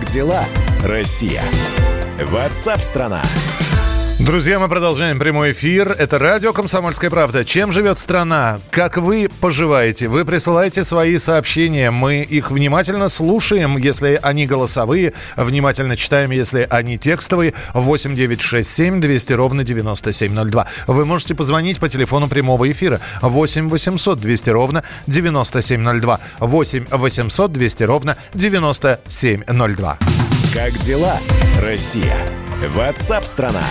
Как дела, Россия? Ватсап-страна! Друзья, мы продолжаем прямой эфир. Это радио «Комсомольская правда». Чем живет страна? Как вы поживаете? Вы присылаете свои сообщения. Мы их внимательно слушаем, если они голосовые. Внимательно читаем, если они текстовые. 8 9 6 7 200 ровно 9702. Вы можете позвонить по телефону прямого эфира. 8 800 200 ровно 9702. 8 800 200 ровно 9702. Как дела, Россия? Ватсап-страна!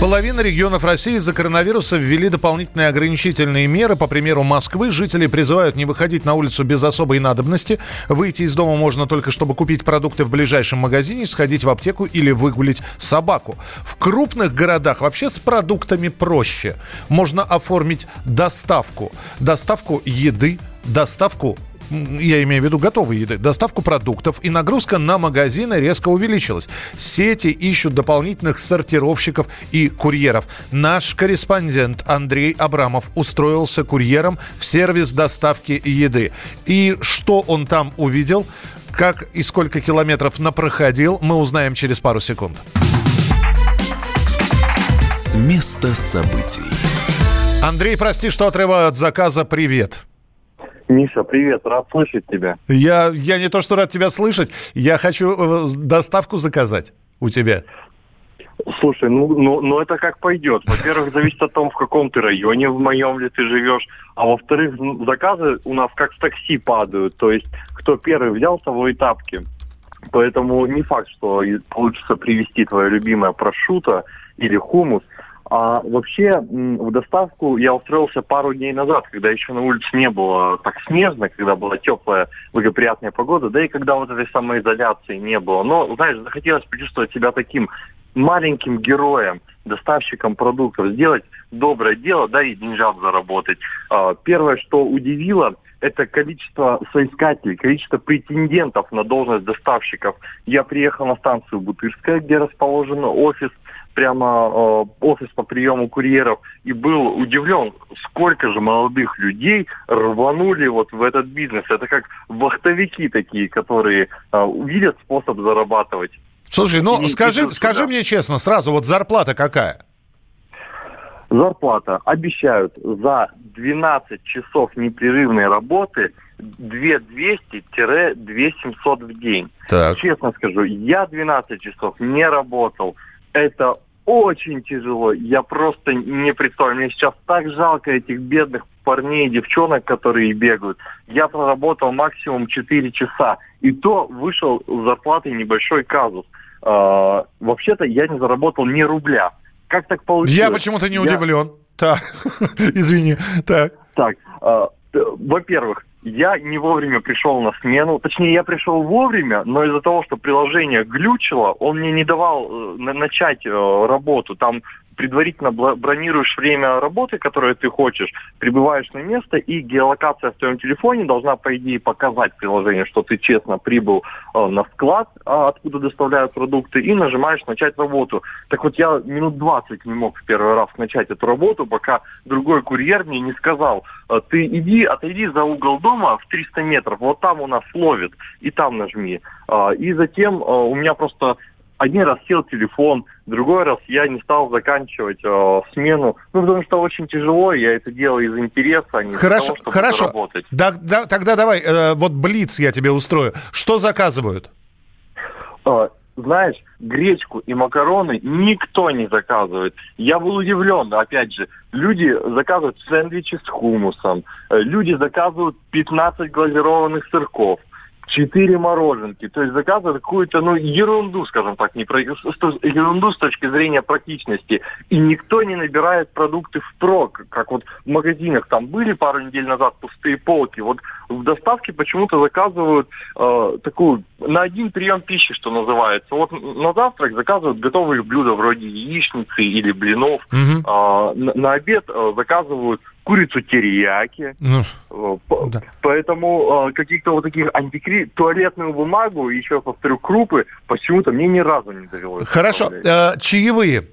Половина регионов России из-за коронавируса ввели дополнительные ограничительные меры. По примеру Москвы, жители призывают не выходить на улицу без особой надобности. Выйти из дома можно только, чтобы купить продукты в ближайшем магазине, сходить в аптеку или выгулить собаку. В крупных городах вообще с продуктами проще. Можно оформить доставку. Доставку еды, доставку я имею в виду готовые еды, доставку продуктов и нагрузка на магазины резко увеличилась. Сети ищут дополнительных сортировщиков и курьеров. Наш корреспондент Андрей Абрамов устроился курьером в сервис доставки еды. И что он там увидел, как и сколько километров напроходил, мы узнаем через пару секунд. С места событий. Андрей, прости, что отрываю от заказа. Привет. Миша, привет, рад слышать тебя. Я, я не то, что рад тебя слышать, я хочу э, доставку заказать у тебя. Слушай, ну, ну, ну это как пойдет. Во-первых, зависит от того, в каком ты районе, в моем ли ты живешь. А во-вторых, заказы у нас как в такси падают. То есть, кто первый взял, того и тапки. Поэтому не факт, что получится привезти твое любимое прошуто или хумус – а вообще в доставку я устроился пару дней назад, когда еще на улице не было так снежно, когда была теплая, благоприятная погода, да и когда вот этой самоизоляции не было. Но, знаешь, захотелось почувствовать себя таким маленьким героем, доставщиком продуктов, сделать доброе дело, да, и деньжат заработать. А, первое, что удивило, это количество соискателей, количество претендентов на должность доставщиков. Я приехал на станцию Бутырская, где расположен офис прямо э, офис по приему курьеров и был удивлен, сколько же молодых людей рванули вот в этот бизнес. Это как вахтовики такие, которые э, увидят способ зарабатывать. Слушай, ну и, скажи, и скажи мне честно, сразу вот зарплата какая? Зарплата обещают за 12 часов непрерывной работы 2200-2700 в день. Так. Честно скажу, я 12 часов не работал. Это очень тяжело. Я просто не представляю. Мне сейчас так жалко этих бедных парней и девчонок, которые бегают. Я проработал максимум 4 часа. И то вышел с зарплатой небольшой казус. А, вообще-то я не заработал ни рубля. Как так получилось? Я почему-то не я... удивлен. Так, извини. Так. Так, а, во-первых, я не вовремя пришел на смену. Точнее, я пришел вовремя, но из-за того, что приложение глючило, он мне не давал э, начать э, работу. Там предварительно бронируешь время работы, которое ты хочешь, прибываешь на место, и геолокация в твоем телефоне должна, по идее, показать приложение, что ты честно прибыл э, на склад, э, откуда доставляют продукты, и нажимаешь «Начать работу». Так вот, я минут 20 не мог в первый раз начать эту работу, пока другой курьер мне не сказал, э, ты иди, отойди за угол дома в 300 метров, вот там у нас ловит, и там нажми. Э, и затем э, у меня просто один раз сел телефон, другой раз я не стал заканчивать э, смену. Ну, потому что очень тяжело, я это делаю из интереса, а не хорошо, того, чтобы хорошо. заработать. Да, да, тогда давай, э, вот Блиц я тебе устрою. Что заказывают? Э, знаешь, гречку и макароны никто не заказывает. Я был удивлен, опять же, люди заказывают сэндвичи с хумусом, э, люди заказывают 15 глазированных сырков четыре мороженки. То есть заказывают какую-то, ну, ерунду, скажем так, не про, ерунду с точки зрения практичности. И никто не набирает продукты впрок, как вот в магазинах там были пару недель назад пустые полки. Вот в доставке почему-то заказывают э, такую на один прием пищи, что называется. Вот на завтрак заказывают готовые блюда вроде яичницы или блинов. Угу. Э, на, на обед э, заказывают курицу терияки. Ну, э, да. Поэтому э, каких-то вот таких антикри... туалетную бумагу, еще повторю, крупы, почему-то мне ни разу не довелось. Хорошо. Э, чаевые?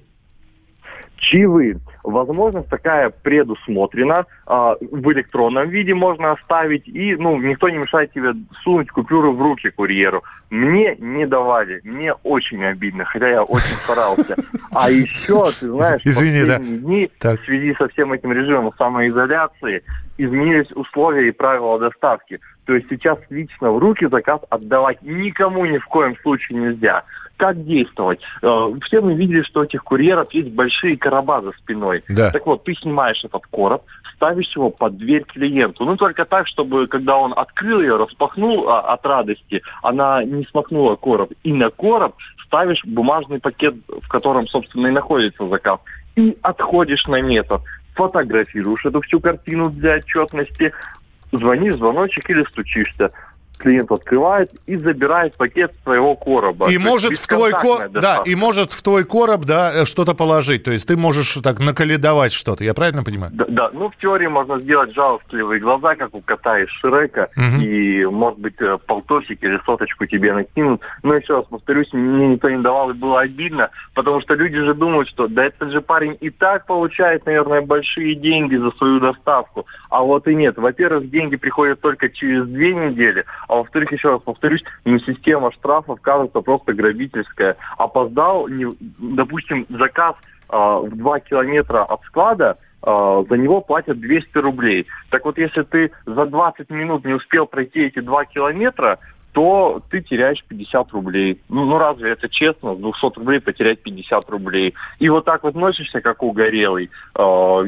Чаевые. Возможность такая предусмотрена. А, в электронном виде можно оставить. И ну, никто не мешает тебе сунуть купюру в руки курьеру. Мне не давали. Мне очень обидно, хотя я очень старался. А еще, ты знаешь, Извини, да. дни так. в связи со всем этим режимом самоизоляции изменились условия и правила доставки. То есть сейчас лично в руки заказ отдавать никому ни в коем случае нельзя. Как действовать? Э, все мы видели, что у этих курьеров есть большие короба за спиной. Да. Так вот, ты снимаешь этот короб, ставишь его под дверь клиенту. Ну, только так, чтобы, когда он открыл ее, распахнул а, от радости, она не смахнула короб. И на короб ставишь бумажный пакет, в котором, собственно, и находится заказ. И отходишь на метод фотографируешь эту всю картину для отчетности, звонишь, звоночек или стучишься клиент открывает и забирает пакет своего короба. И может в твой короб, да, и может в твой короб, да, э, что-то положить. То есть ты можешь так наколедовать что-то. Я правильно понимаю? Да, да. ну в теории можно сделать жалостливые глаза, как у кота из Шрека, угу. и может быть э, полтосик или соточку тебе накинут. Но еще раз повторюсь, мне никто не давал и было обидно, потому что люди же думают, что да этот же парень и так получает, наверное, большие деньги за свою доставку. А вот и нет. Во-первых, деньги приходят только через две недели, а во-вторых, еще раз повторюсь, ну, система штрафов кажется просто грабительская. Опоздал, не, допустим, заказ э, в 2 километра от склада, э, за него платят 200 рублей. Так вот, если ты за 20 минут не успел пройти эти 2 километра, то ты теряешь 50 рублей. Ну, ну разве это честно, с 200 рублей потерять 50 рублей? И вот так вот носишься, как угорелый, э,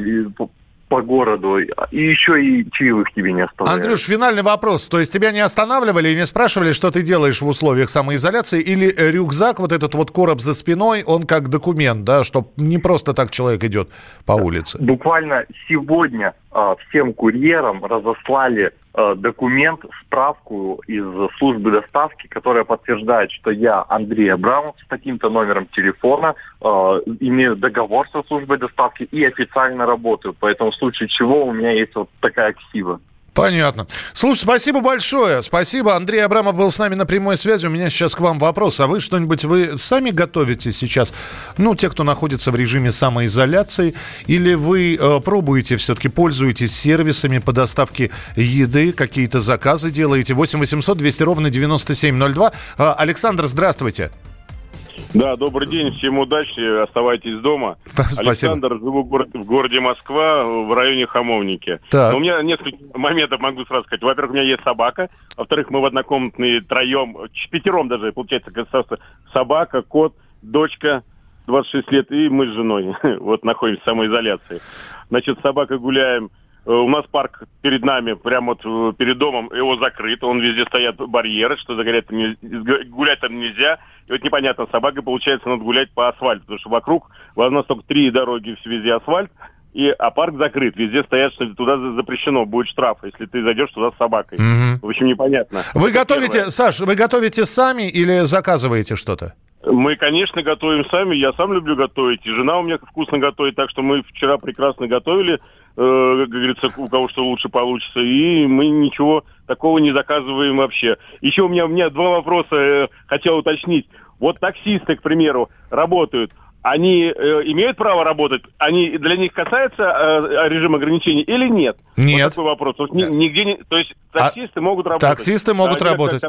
по городу, и еще и чаевых тебе не оставляют. Андрюш, финальный вопрос. То есть тебя не останавливали и не спрашивали, что ты делаешь в условиях самоизоляции, или рюкзак, вот этот вот короб за спиной, он как документ, да, что не просто так человек идет по улице? Буквально сегодня э, всем курьерам разослали э, документ, справку из службы доставки, которая подтверждает, что я Андрей Абрамов с таким-то номером телефона, э, имею договор со службой доставки и официально работаю. Поэтому в случае чего у меня есть вот такая ксива. Понятно. Слушай, спасибо большое. Спасибо. Андрей Абрамов был с нами на прямой связи. У меня сейчас к вам вопрос. А вы что-нибудь вы сами готовите сейчас? Ну, те, кто находится в режиме самоизоляции, или вы э, пробуете все-таки, пользуетесь сервисами по доставке еды, какие-то заказы делаете? 8 800 200 ровно 9702. Э, Александр, здравствуйте. Да, добрый день, всем удачи, оставайтесь дома. Спасибо. Александр, живу в, город, в городе Москва, в районе Хамовники. Так. у меня несколько моментов могу сразу сказать. Во-первых, у меня есть собака. Во-вторых, мы в однокомнатные троем, пятером даже, получается, собака, кот, дочка, 26 лет, и мы с женой. вот находимся в самоизоляции. Значит, собака гуляем у нас парк перед нами, прямо вот э, перед домом, его закрыт, он везде стоят барьеры, что загорять там гулять там нельзя. И вот непонятно, собака, получается, надо гулять по асфальту, потому что вокруг у нас только три дороги, везде асфальт, и, а парк закрыт, везде стоят, что туда запрещено, будет штраф, если ты зайдешь туда с собакой. Угу. В общем, непонятно. Вы готовите, первое. Саш, вы готовите сами или заказываете что-то? Мы, конечно, готовим сами. Я сам люблю готовить. И жена у меня вкусно готовит. Так что мы вчера прекрасно готовили э, как говорится, у кого что лучше получится. И мы ничего такого не заказываем вообще. Еще у меня, у меня два вопроса э, хотел уточнить. Вот таксисты, к примеру, работают. Они э, имеют право работать? Они для них касается э, режим ограничений или нет? Нет. Вот такой вопрос. Вот, нигде не, то есть таксисты а, могут работать. Таксисты могут а, работать.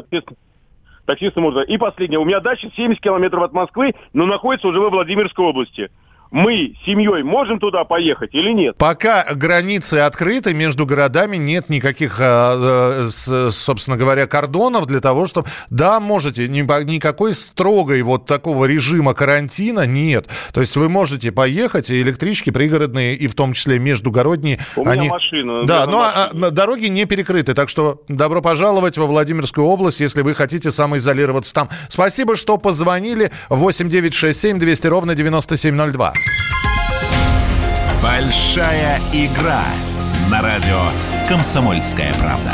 Таксисты могут. И последнее. У меня дача 70 километров от Москвы, но находится уже во Владимирской области мы семьей можем туда поехать или нет? Пока границы открыты, между городами нет никаких, а, а, собственно говоря, кордонов для того, чтобы... Да, можете, никакой строгой вот такого режима карантина нет. То есть вы можете поехать, и электрички пригородные, и в том числе междугородние... У они... меня машина. Да, но машина. дороги не перекрыты, так что добро пожаловать во Владимирскую область, если вы хотите самоизолироваться там. Спасибо, что позвонили. 8 9 6 7 200 ровно 9702. Большая игра на радио «Комсомольская правда».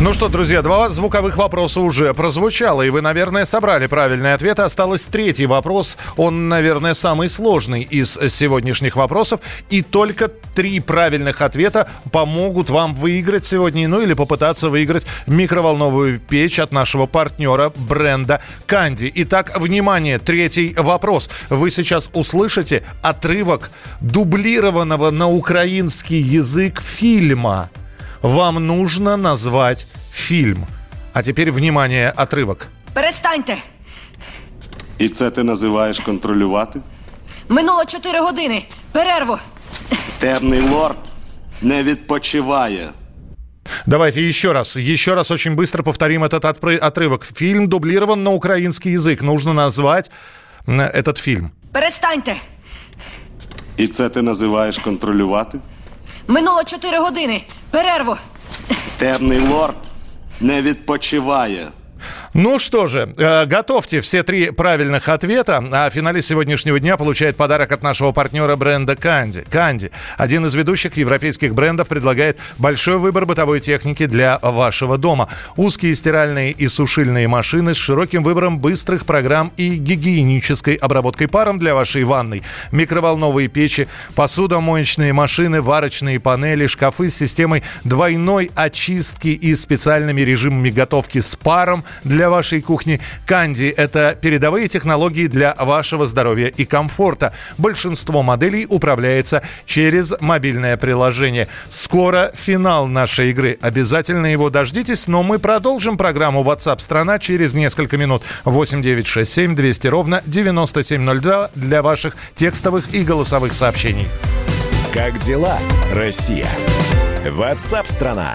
Ну что, друзья, два звуковых вопроса уже прозвучало, и вы, наверное, собрали правильные ответы. Осталось третий вопрос. Он, наверное, самый сложный из сегодняшних вопросов. И только три правильных ответа помогут вам выиграть сегодня, ну или попытаться выиграть микроволновую печь от нашего партнера бренда Канди. Итак, внимание, третий вопрос. Вы сейчас услышите отрывок дублированного на украинский язык фильма вам нужно назвать фильм. А теперь, внимание, отрывок. Перестаньте. І це ти називаєш контролювати? Минуло 4 години. Перерву. Темний лорд не відпочиває. Давайте еще раз, еще раз очень быстро повторим этот отрывок. Фильм дублирован на украинский язык. Нужно назвать этот фильм. Перестаньте. І це ти називаєш контролювати? Минуло 4 години. Перерву. Темний лорд не відпочиває. Ну что же, э, готовьте все три правильных ответа, а финалист сегодняшнего дня получает подарок от нашего партнера бренда Канди. Канди, один из ведущих европейских брендов, предлагает большой выбор бытовой техники для вашего дома. Узкие стиральные и сушильные машины с широким выбором быстрых программ и гигиенической обработкой паром для вашей ванной. Микроволновые печи, посудомоечные машины, варочные панели, шкафы с системой двойной очистки и специальными режимами готовки с паром для вашей кухни. Канди – это передовые технологии для вашего здоровья и комфорта. Большинство моделей управляется через мобильное приложение. Скоро финал нашей игры. Обязательно его дождитесь, но мы продолжим программу WhatsApp страна через несколько минут. 8 9 6 7 200 ровно 9702 для ваших текстовых и голосовых сообщений. Как дела, Россия? WhatsApp страна.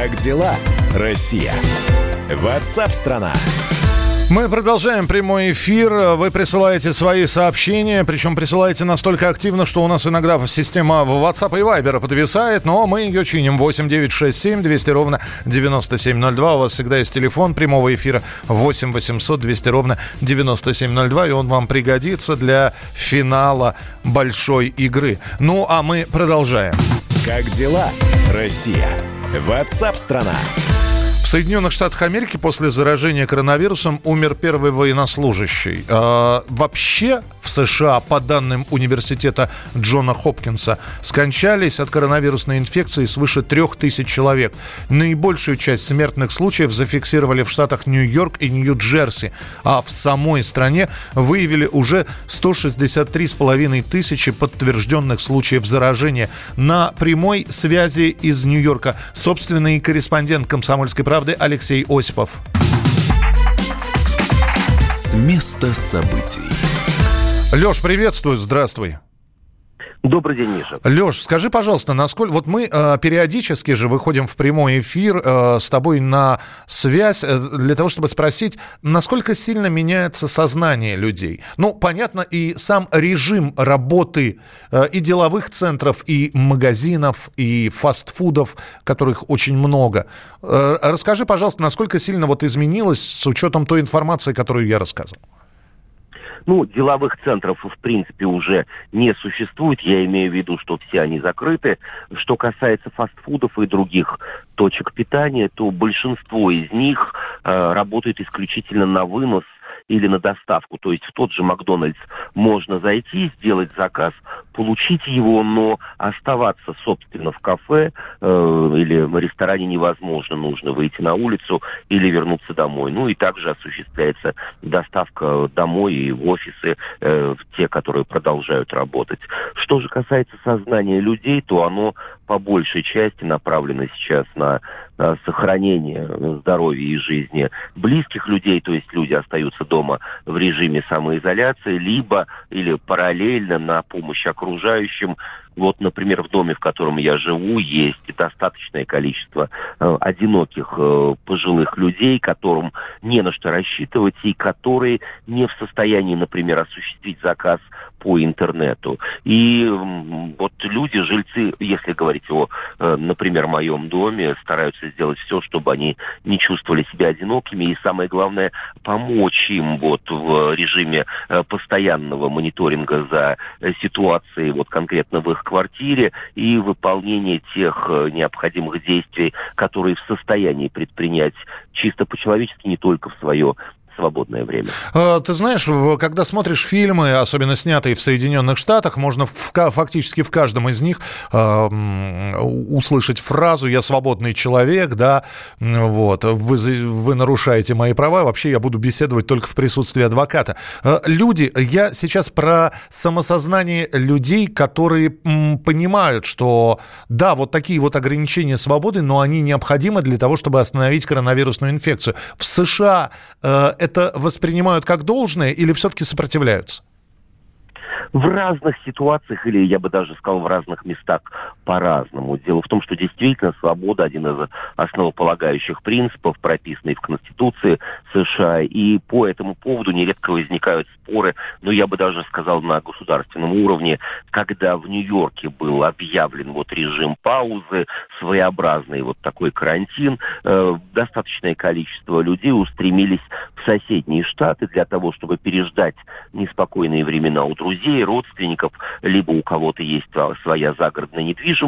Как дела, Россия? Ватсап-страна! Мы продолжаем прямой эфир. Вы присылаете свои сообщения, причем присылаете настолько активно, что у нас иногда система WhatsApp и Viber подвисает, но мы ее чиним. 8 9 6 7 200 ровно 9702. У вас всегда есть телефон прямого эфира 8 800 200 ровно 9702, и он вам пригодится для финала большой игры. Ну, а мы продолжаем. Как дела, Россия? WhatsApp страна. Соединенных Штатах Америки после заражения коронавирусом умер первый военнослужащий. А, вообще в США, по данным университета Джона Хопкинса, скончались от коронавирусной инфекции свыше трех тысяч человек. Наибольшую часть смертных случаев зафиксировали в штатах Нью-Йорк и Нью-Джерси, а в самой стране выявили уже 163,5 тысячи подтвержденных случаев заражения. На прямой связи из Нью-Йорка собственный корреспондент «Комсомольской правды» правды» Алексей Осипов. С места событий. Леш, приветствую, здравствуй. Добрый день, Миша. Леш, скажи, пожалуйста, насколько... Вот мы э, периодически же выходим в прямой эфир э, с тобой на связь э, для того, чтобы спросить, насколько сильно меняется сознание людей. Ну, понятно, и сам режим работы э, и деловых центров, и магазинов, и фастфудов, которых очень много. Э, расскажи, пожалуйста, насколько сильно вот изменилось с учетом той информации, которую я рассказывал. Ну, деловых центров, в принципе, уже не существует. Я имею в виду, что все они закрыты. Что касается фастфудов и других точек питания, то большинство из них э, работают исключительно на вынос или на доставку. То есть в тот же Макдональдс можно зайти, сделать заказ, получить его, но оставаться, собственно, в кафе э, или в ресторане невозможно. Нужно выйти на улицу или вернуться домой. Ну и также осуществляется доставка домой и в офисы, э, те, которые продолжают работать. Что же касается сознания людей, то оно по большей части направлено сейчас на сохранения здоровья и жизни близких людей, то есть люди остаются дома в режиме самоизоляции, либо или параллельно на помощь окружающим, Вот, например, в доме, в котором я живу, есть достаточное количество э, одиноких э, пожилых людей, которым не на что рассчитывать и которые не в состоянии, например, осуществить заказ по интернету. И вот люди, жильцы, если говорить о, э, например, моем доме, стараются сделать все, чтобы они не чувствовали себя одинокими. И самое главное, помочь им вот в режиме э, постоянного мониторинга за э, ситуацией вот конкретно в их квартире и выполнение тех необходимых действий, которые в состоянии предпринять чисто по-человечески, не только в свое свободное время. А, ты знаешь, когда смотришь фильмы, особенно снятые в Соединенных Штатах, можно в, фактически в каждом из них э, услышать фразу «я свободный человек», да, вот, вы, вы нарушаете мои права, вообще я буду беседовать только в присутствии адвоката. Э, люди, я сейчас про самосознание людей, которые понимают, что да, вот такие вот ограничения свободы, но они необходимы для того, чтобы остановить коронавирусную инфекцию. В США э, это воспринимают как должное или все-таки сопротивляются? в разных ситуациях, или я бы даже сказал, в разных местах по-разному. Дело в том, что действительно свобода один из основополагающих принципов, прописанный в Конституции США, и по этому поводу нередко возникают споры, но я бы даже сказал на государственном уровне, когда в Нью-Йорке был объявлен вот режим паузы, своеобразный вот такой карантин, э, достаточное количество людей устремились в соседние штаты для того, чтобы переждать неспокойные времена у друзей, родственников, либо у кого-то есть своя загородная недвижимость.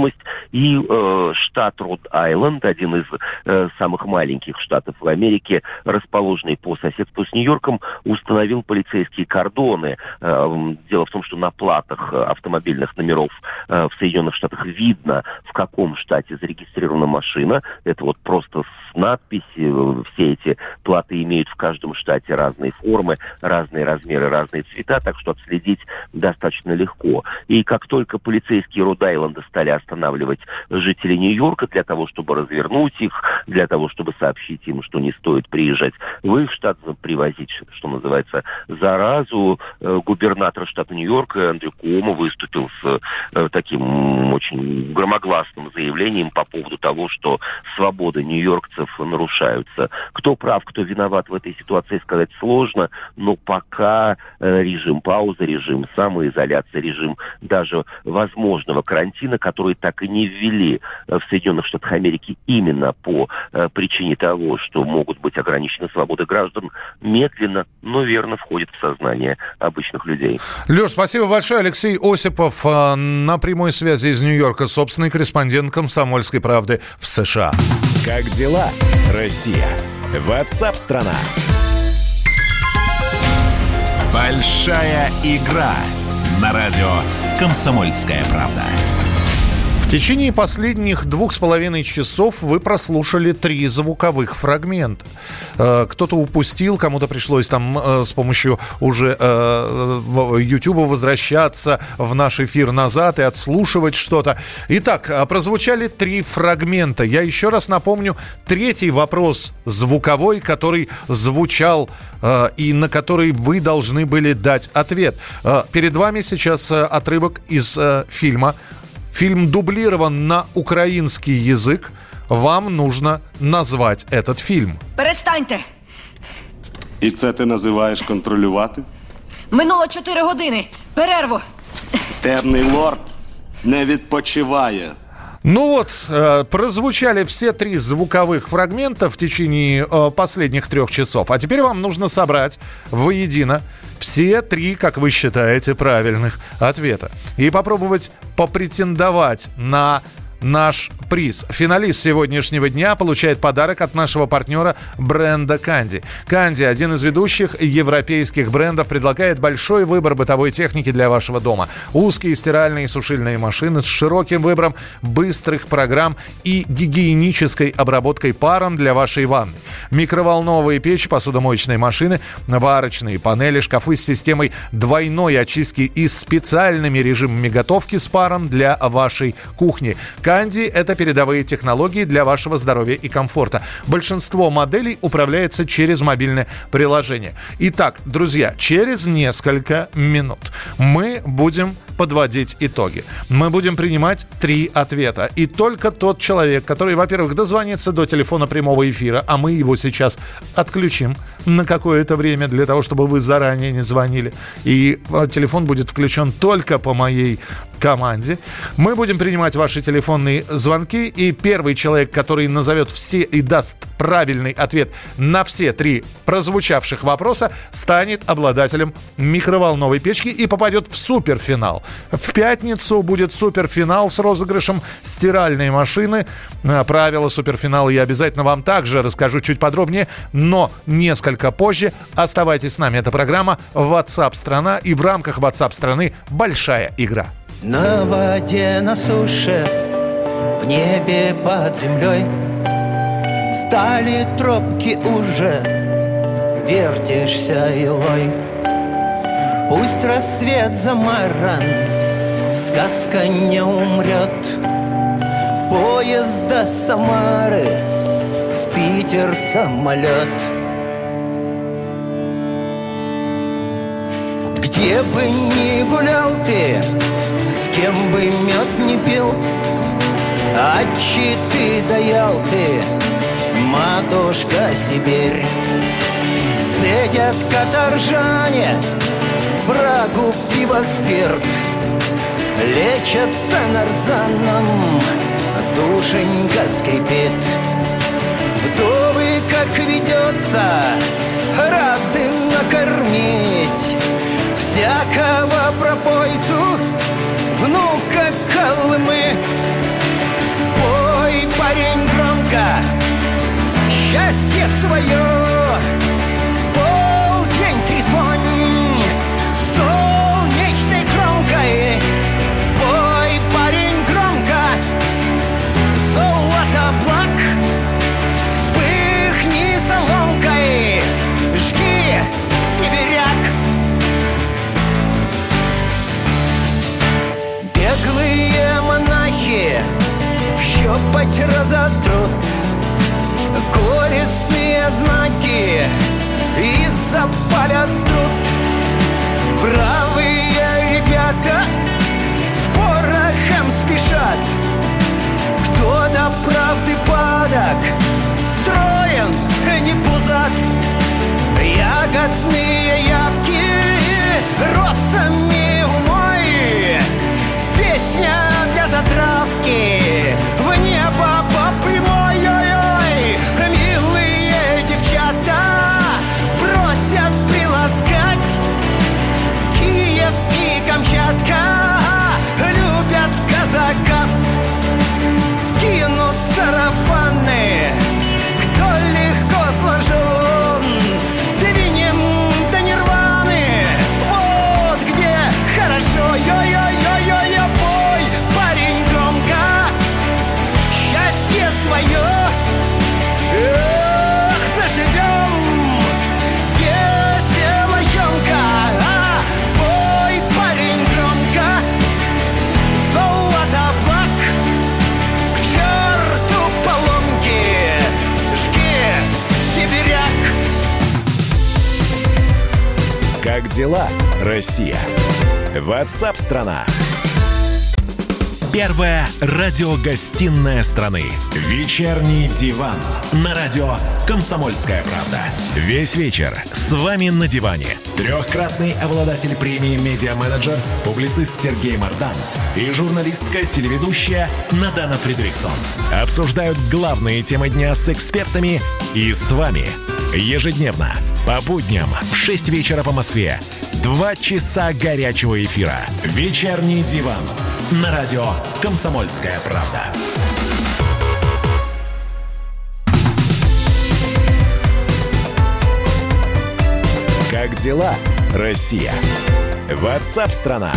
И э, штат Род-Айленд, один из э, самых маленьких штатов в Америке, расположенный по соседству с Нью-Йорком, установил полицейские кордоны. Э, дело в том, что на платах автомобильных номеров э, в Соединенных Штатах видно, в каком штате зарегистрирована машина. Это вот просто с надписью. Все эти платы имеют в каждом штате разные формы, разные размеры, разные цвета, так что отследить достаточно легко. И как только полицейские Род-Айленда стали останавливать жителей Нью-Йорка для того, чтобы развернуть их, для того, чтобы сообщить им, что не стоит приезжать в их штат, привозить, что называется, заразу, э, губернатор штата Нью-Йорка Андрю Куомо выступил с э, таким очень громогласным заявлением по поводу того, что свободы нью-йоркцев нарушаются. Кто прав, кто виноват в этой ситуации, сказать сложно, но пока э, режим паузы, режим самоизоляции, режим даже возможного карантина, который так и не ввели в Соединенных Штатах Америки именно по э, причине того, что могут быть ограничены свободы граждан, медленно, но верно входит в сознание обычных людей. Леш, спасибо большое. Алексей Осипов э, на прямой связи из Нью-Йорка, собственный корреспондент «Комсомольской правды» в США. Как дела, Россия? Ватсап-страна! Большая игра на радио «Комсомольская правда». Течение последних двух с половиной часов вы прослушали три звуковых фрагмента. Э, кто-то упустил, кому-то пришлось там э, с помощью уже YouTube э, возвращаться в наш эфир назад и отслушивать что-то. Итак, прозвучали три фрагмента. Я еще раз напомню третий вопрос звуковой, который звучал и на который вы должны были дать ответ. Перед вами сейчас отрывок из фильма Фильм дублирован на украинский язык. Вам нужно назвать этот фильм. Перестаньте! І це ти називаєш контролювати? Минуло 4 години. Перерву. Темний лорд не відпочиває. Ну вот, э, прозвучали все три звуковых фрагмента в течение э, последних трех часов. А теперь вам нужно собрать воедино все три, как вы считаете, правильных ответа. И попробовать попретендовать на наш приз. Финалист сегодняшнего дня получает подарок от нашего партнера бренда Канди. Канди, один из ведущих европейских брендов, предлагает большой выбор бытовой техники для вашего дома. Узкие стиральные и сушильные машины с широким выбором быстрых программ и гигиенической обработкой паром для вашей ванны. Микроволновые печи, посудомоечные машины, варочные панели, шкафы с системой двойной очистки и специальными режимами готовки с паром для вашей кухни. Канди – это передовые технологии для вашего здоровья и комфорта. Большинство моделей управляется через мобильное приложение. Итак, друзья, через несколько минут мы будем подводить итоги. Мы будем принимать три ответа. И только тот человек, который, во-первых, дозвонится до телефона прямого эфира, а мы его сейчас отключим на какое-то время для того, чтобы вы заранее не звонили. И э, телефон будет включен только по моей команде. Мы будем принимать ваши телефонные звонки, и первый человек, который назовет все и даст правильный ответ на все три прозвучавших вопроса, станет обладателем микроволновой печки и попадет в суперфинал. В пятницу будет суперфинал с розыгрышем стиральной машины. Э, правила суперфинала я обязательно вам также расскажу чуть подробнее, но несколько позже. Оставайтесь с нами. Это программа WhatsApp страна и в рамках WhatsApp страны большая игра. На воде, на суше, в небе под землей Стали тропки уже, вертишься илой Пусть рассвет замаран, сказка не умрет. Поезд до Самары, в Питер самолет Где бы ни гулял ты, с кем бы мед не пил А ты даял ты, матушка Сибирь. Цедят каторжане, брагу, пиво, спирт Лечатся нарзаном, душенька скрипит. Вдовы, как ведется, дела, Россия? Ватсап-страна! Первая радиогостинная страны. Вечерний диван. На радио «Комсомольская правда». Весь вечер с вами на диване. Трехкратный обладатель премии «Медиа-менеджер», публицист Сергей Мардан и журналистка-телеведущая Надана Фридриксон. Обсуждают главные темы дня с экспертами и с вами. Ежедневно, по будням в 6 вечера по Москве. Два часа горячего эфира. Вечерний диван. На радио «Комсомольская правда». Как дела, Россия? Ватсап-страна!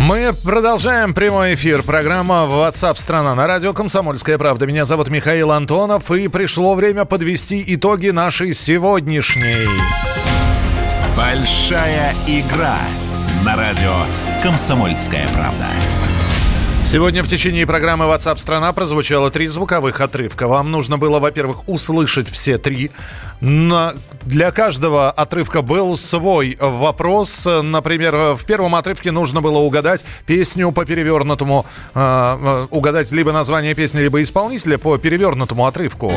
Мы продолжаем прямой эфир. Программа WhatsApp страна на радио «Комсомольская правда». Меня зовут Михаил Антонов, и пришло время подвести итоги нашей сегодняшней. Большая игра на радио «Комсомольская правда». Сегодня в течение программы WhatsApp страна прозвучало три звуковых отрывка. Вам нужно было, во-первых, услышать все три. На, для каждого отрывка был свой вопрос. Например, в первом отрывке нужно было угадать песню по перевернутому, э, угадать либо название песни, либо исполнителя по перевернутому отрывку.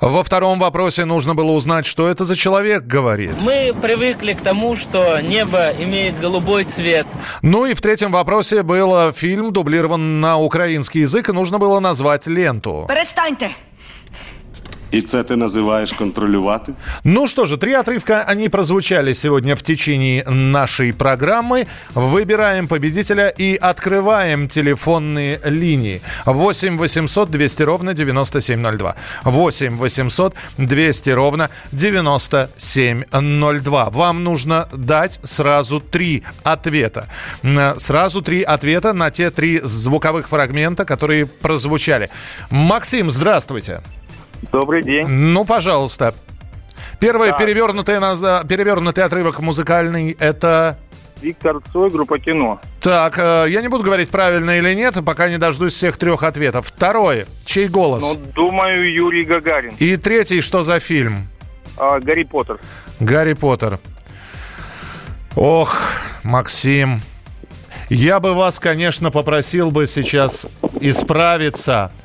Во втором вопросе нужно было узнать, что это за человек говорит. Мы привыкли к тому, что небо имеет голубой цвет. Ну и в третьем вопросе был фильм, дублирован на украинский язык, и нужно было назвать ленту. Перестаньте! І це ти називаєш контролювати? Ну что же, три отрывка, они прозвучали сегодня в течение нашей программы. Выбираем победителя и открываем телефонные линии. 8 800 200 ровно 9702. 8 800 200 ровно 9702. Вам нужно дать сразу три ответа. Сразу три ответа на те три звуковых фрагмента, которые прозвучали. Максим, здравствуйте. Добрый день. Ну, пожалуйста. Первый да. перевернутый, на, перевернутый отрывок музыкальный – это... Виктор Цой, группа «Кино». Так, э, я не буду говорить, правильно или нет, пока не дождусь всех трех ответов. Второй. Чей голос? Ну, думаю, Юрий Гагарин. И третий, что за фильм? А, Гарри Поттер. Гарри Поттер. Ох, Максим. Я бы вас, конечно, попросил бы сейчас исправиться –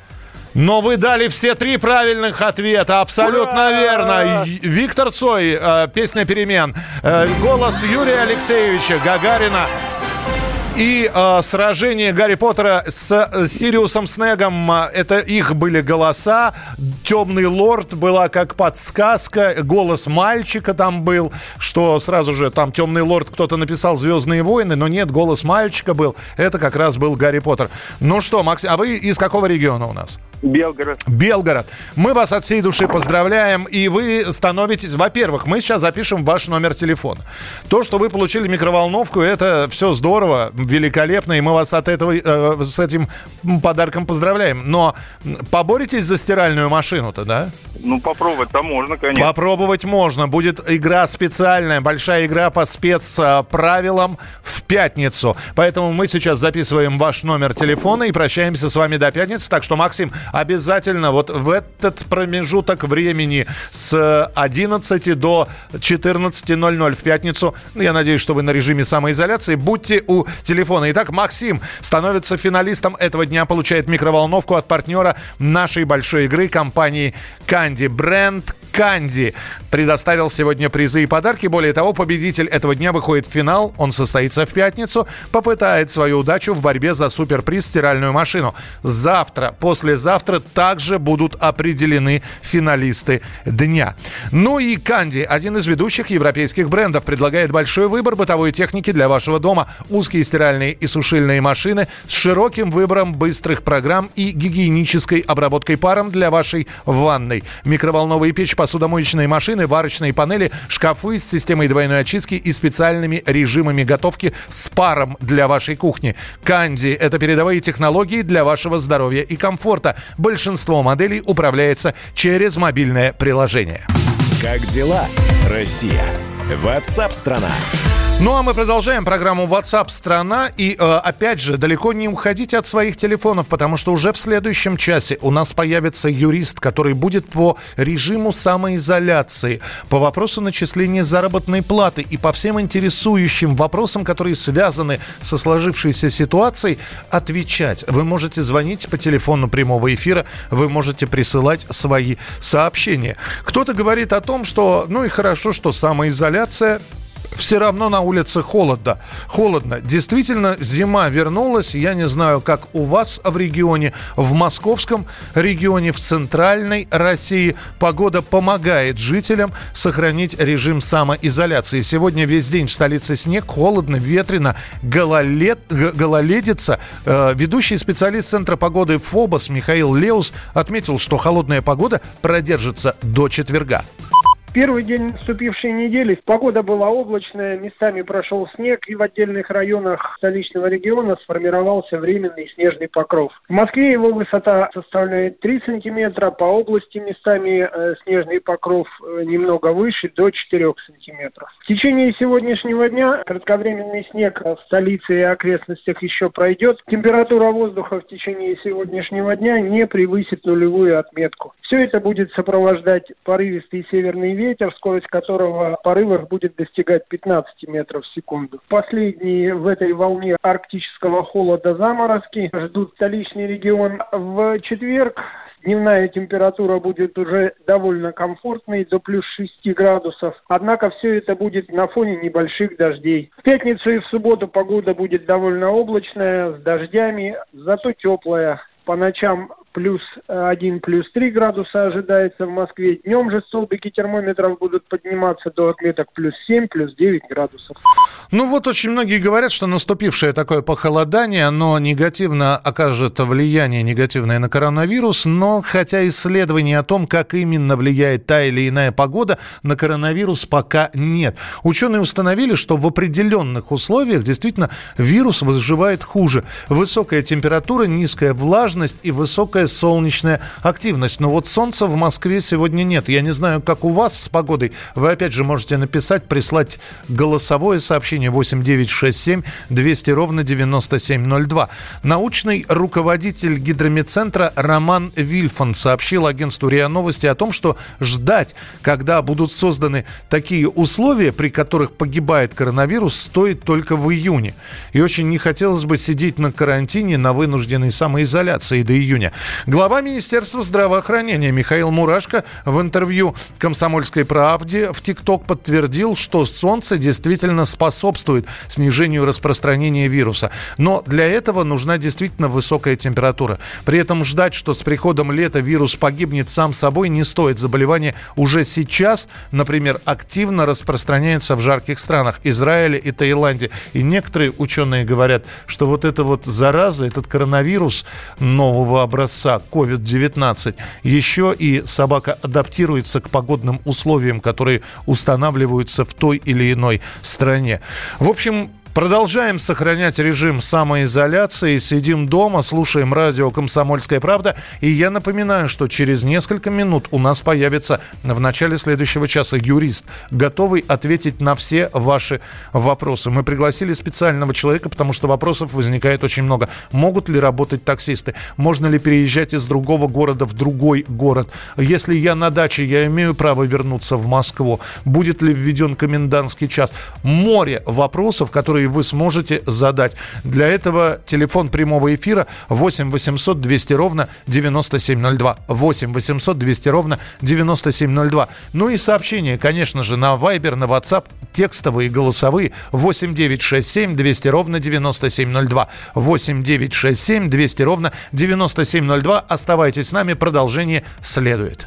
но вы дали все три правильных ответа. Абсолютно Ура! верно. Виктор Цой, э, песня перемен. Э, голос Юрия Алексеевича Гагарина. И э, сражение Гарри Поттера с э, Сириусом Снегом, э, это их были голоса. Темный лорд была как подсказка. Голос мальчика там был, что сразу же там Темный лорд кто-то написал Звездные войны, но нет, голос мальчика был. Это как раз был Гарри Поттер. Ну что, Макс, а вы из какого региона у нас? Белгород. Белгород. Мы вас от всей души поздравляем, и вы становитесь... Во-первых, мы сейчас запишем ваш номер телефона. То, что вы получили микроволновку, это все здорово, великолепно, и мы вас от этого, э, с этим подарком поздравляем. Но поборитесь за стиральную машину-то, да? Ну, попробовать-то можно, конечно. Попробовать можно. Будет игра специальная, большая игра по спецправилам в пятницу. Поэтому мы сейчас записываем ваш номер телефона и прощаемся с вами до пятницы. Так что, Максим, обязательно вот в этот промежуток времени с 11 до 14.00 в пятницу, я надеюсь, что вы на режиме самоизоляции, будьте у телефона. Итак, Максим становится финалистом этого дня, получает микроволновку от партнера нашей большой игры компании Канди. Бренд Канди предоставил сегодня призы и подарки. Более того, победитель этого дня выходит в финал. Он состоится в пятницу. Попытает свою удачу в борьбе за суперприз стиральную машину. Завтра, послезавтра также будут определены финалисты дня. Ну и Канди, один из ведущих европейских брендов, предлагает большой выбор бытовой техники для вашего дома. Узкие стиральные и сушильные машины с широким выбором быстрых программ и гигиенической обработкой паром для вашей ванной. Микроволновые печь посудомоечные машины, варочные панели, шкафы с системой двойной очистки и специальными режимами готовки с паром для вашей кухни. Канди – это передовые технологии для вашего здоровья и комфорта. Большинство моделей управляется через мобильное приложение. Как дела, Россия? Ватсап-страна! Ну а мы продолжаем программу WhatsApp страна и э, опять же далеко не уходите от своих телефонов, потому что уже в следующем часе у нас появится юрист, который будет по режиму самоизоляции, по вопросу начисления заработной платы и по всем интересующим вопросам, которые связаны со сложившейся ситуацией, отвечать. Вы можете звонить по телефону прямого эфира, вы можете присылать свои сообщения. Кто-то говорит о том, что ну и хорошо, что самоизоляция все равно на улице холодно. Холодно. Действительно, зима вернулась. Я не знаю, как у вас в регионе, в московском регионе, в центральной России. Погода помогает жителям сохранить режим самоизоляции. Сегодня весь день в столице снег, холодно, ветрено, гололед, гололедица. Э, ведущий специалист Центра погоды ФОБОС Михаил Леус отметил, что холодная погода продержится до четверга. Первый день наступившей недели погода была облачная, местами прошел снег, и в отдельных районах столичного региона сформировался временный снежный покров. В Москве его высота составляет 3 сантиметра, по области местами э, снежный покров э, немного выше, до 4 сантиметров. В течение сегодняшнего дня кратковременный снег в столице и окрестностях еще пройдет. Температура воздуха в течение сегодняшнего дня не превысит нулевую отметку. Все это будет сопровождать порывистый северный ветер, скорость которого в порывах будет достигать 15 метров в секунду. Последние в этой волне арктического холода заморозки ждут столичный регион. В четверг Дневная температура будет уже довольно комфортной, до плюс 6 градусов. Однако все это будет на фоне небольших дождей. В пятницу и в субботу погода будет довольно облачная, с дождями, зато теплая. По ночам плюс 1, плюс 3 градуса ожидается в Москве. Днем же столбики термометров будут подниматься до отметок плюс 7, плюс 9 градусов. Ну вот очень многие говорят, что наступившее такое похолодание, оно негативно окажет влияние негативное на коронавирус, но хотя исследований о том, как именно влияет та или иная погода на коронавирус, пока нет. Ученые установили, что в определенных условиях действительно вирус выживает хуже. Высокая температура, низкая влажность и высокая солнечная активность. Но вот солнца в Москве сегодня нет. Я не знаю, как у вас с погодой. Вы опять же можете написать, прислать голосовое сообщение 8967 200 ровно 9702. Научный руководитель гидромедцентра Роман Вильфан сообщил агентству РИА Новости о том, что ждать, когда будут созданы такие условия, при которых погибает коронавирус, стоит только в июне. И очень не хотелось бы сидеть на карантине, на вынужденной самоизоляции до июня. Глава Министерства здравоохранения Михаил Мурашко в интервью «Комсомольской правде» в ТикТок подтвердил, что солнце действительно способствует снижению распространения вируса. Но для этого нужна действительно высокая температура. При этом ждать, что с приходом лета вирус погибнет сам собой, не стоит. Заболевание уже сейчас, например, активно распространяется в жарких странах Израиле и Таиланде. И некоторые ученые говорят, что вот эта вот зараза, этот коронавирус нового образца COVID-19, еще и собака адаптируется к погодным условиям, которые устанавливаются в той или иной стране. В общем, Продолжаем сохранять режим самоизоляции, сидим дома, слушаем радио «Комсомольская правда». И я напоминаю, что через несколько минут у нас появится в начале следующего часа юрист, готовый ответить на все ваши вопросы. Мы пригласили специального человека, потому что вопросов возникает очень много. Могут ли работать таксисты? Можно ли переезжать из другого города в другой город? Если я на даче, я имею право вернуться в Москву? Будет ли введен комендантский час? Море вопросов, которые которые вы сможете задать. Для этого телефон прямого эфира 8 800 200 ровно 9702. 8 800 200 ровно 9702. Ну и сообщения, конечно же, на Viber, на WhatsApp, текстовые, голосовые 8 967 200 ровно 9702. 8 967 200 ровно 9702. Оставайтесь с нами, продолжение следует.